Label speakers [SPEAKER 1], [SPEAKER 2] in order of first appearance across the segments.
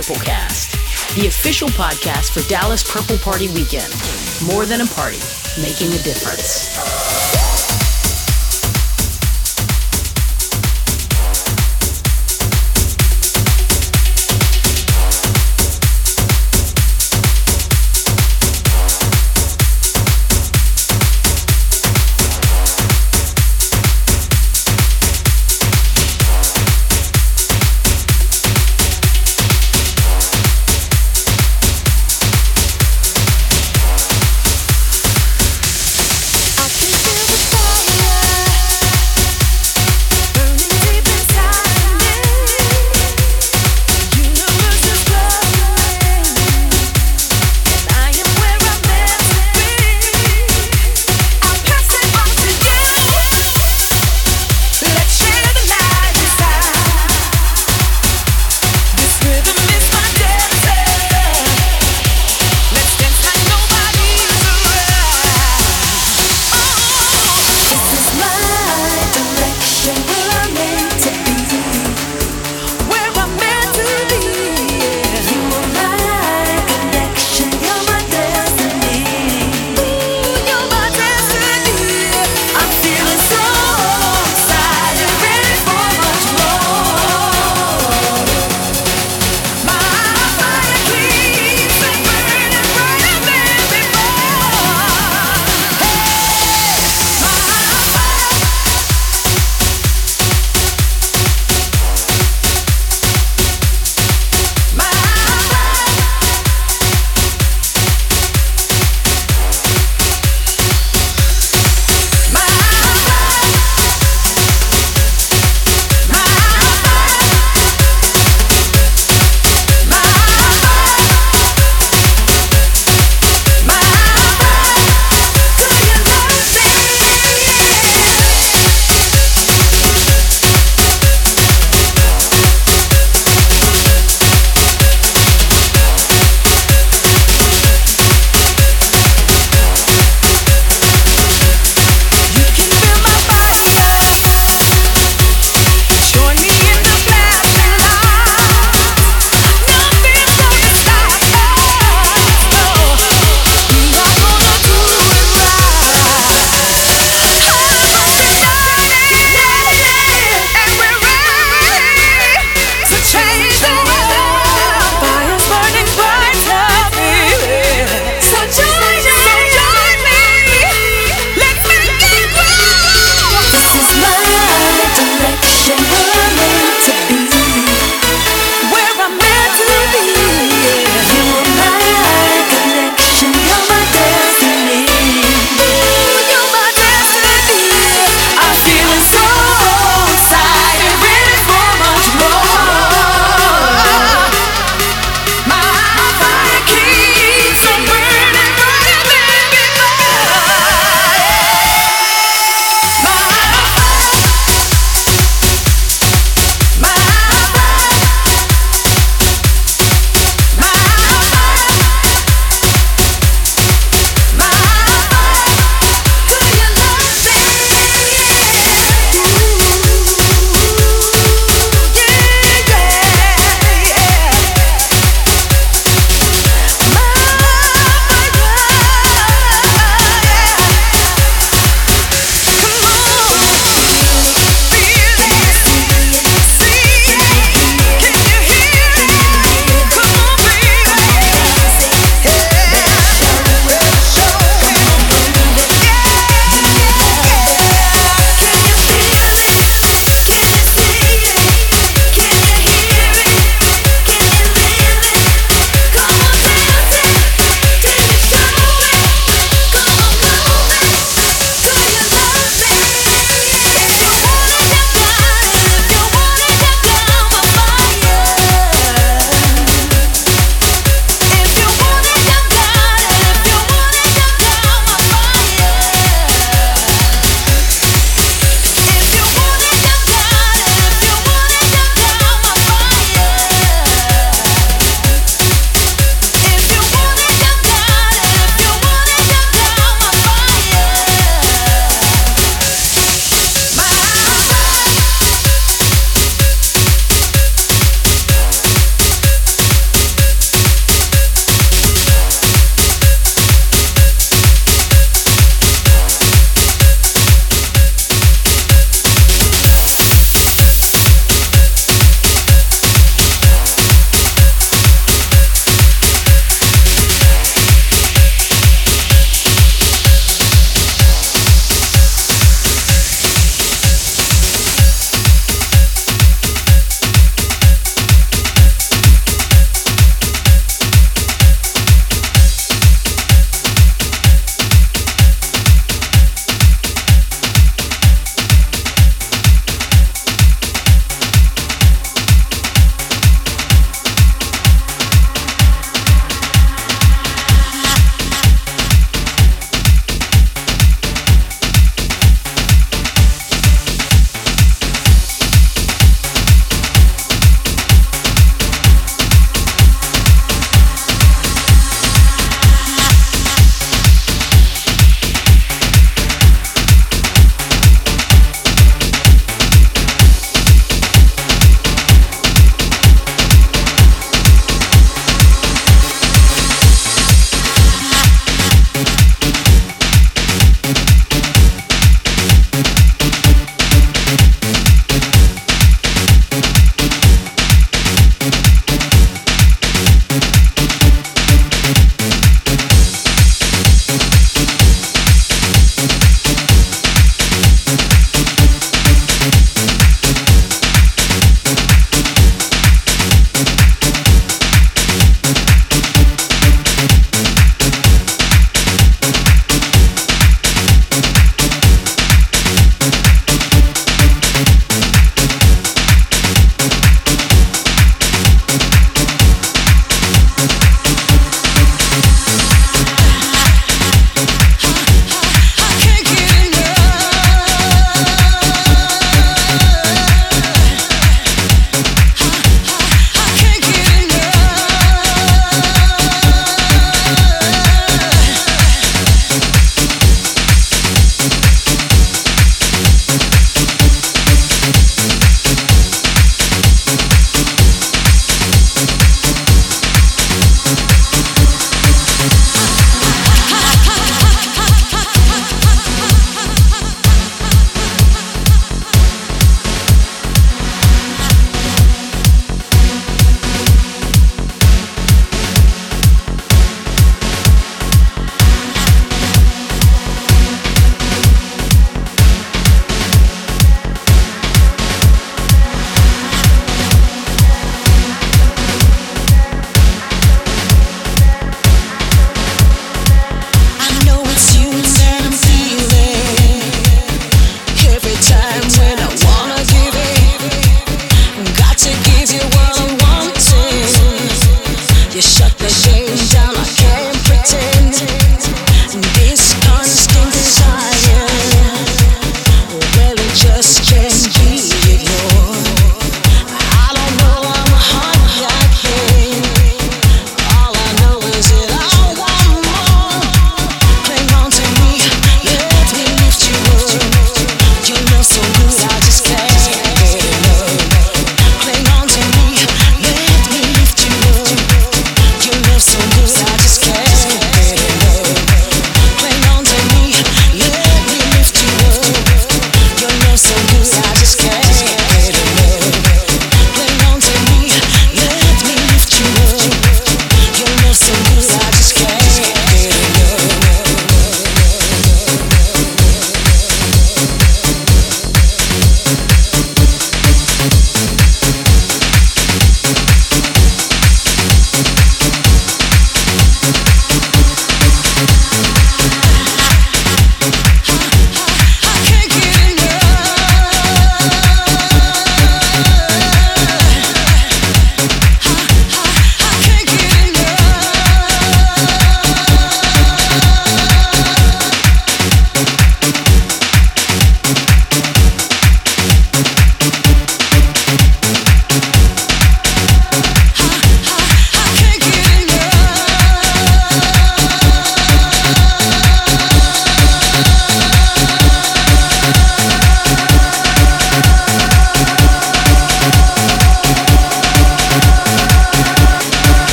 [SPEAKER 1] PurpleCast, the
[SPEAKER 2] official podcast for Dallas Purple Party Weekend. More than a party, making a difference.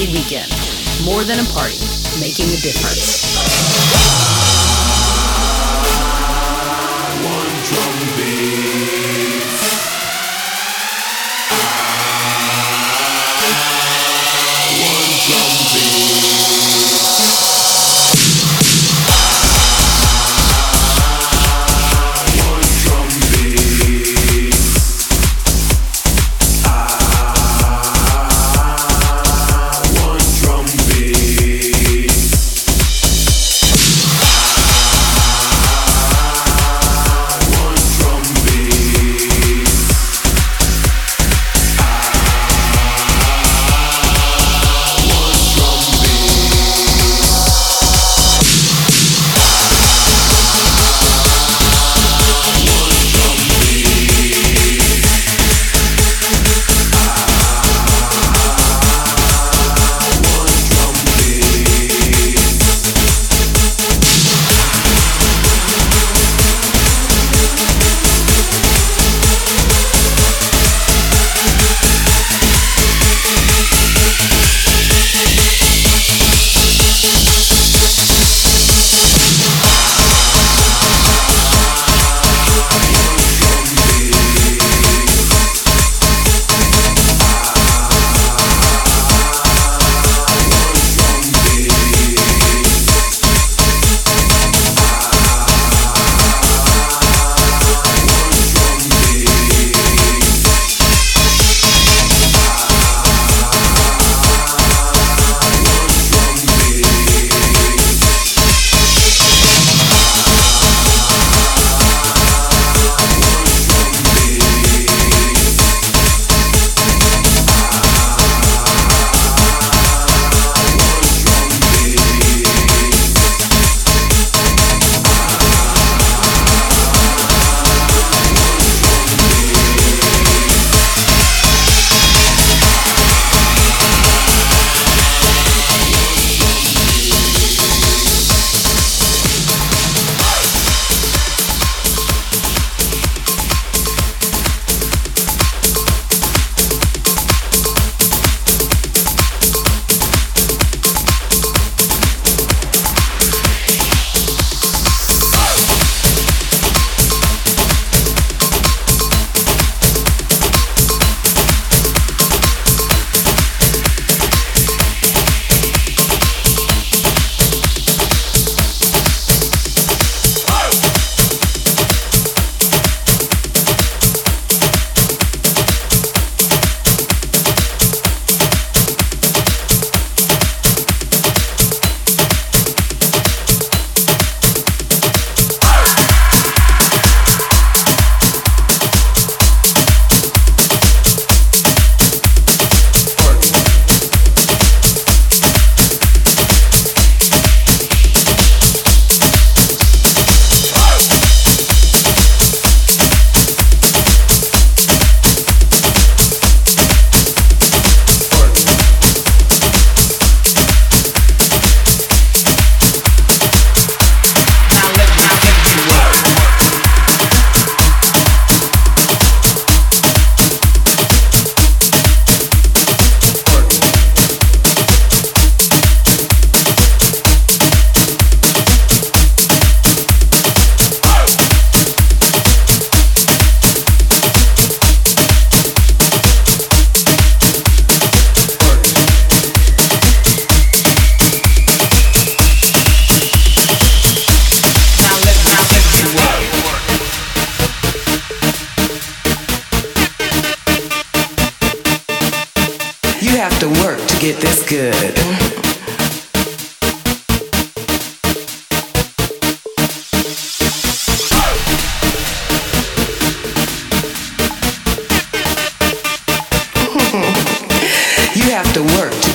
[SPEAKER 2] Party Weekend.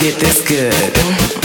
[SPEAKER 3] Get this good.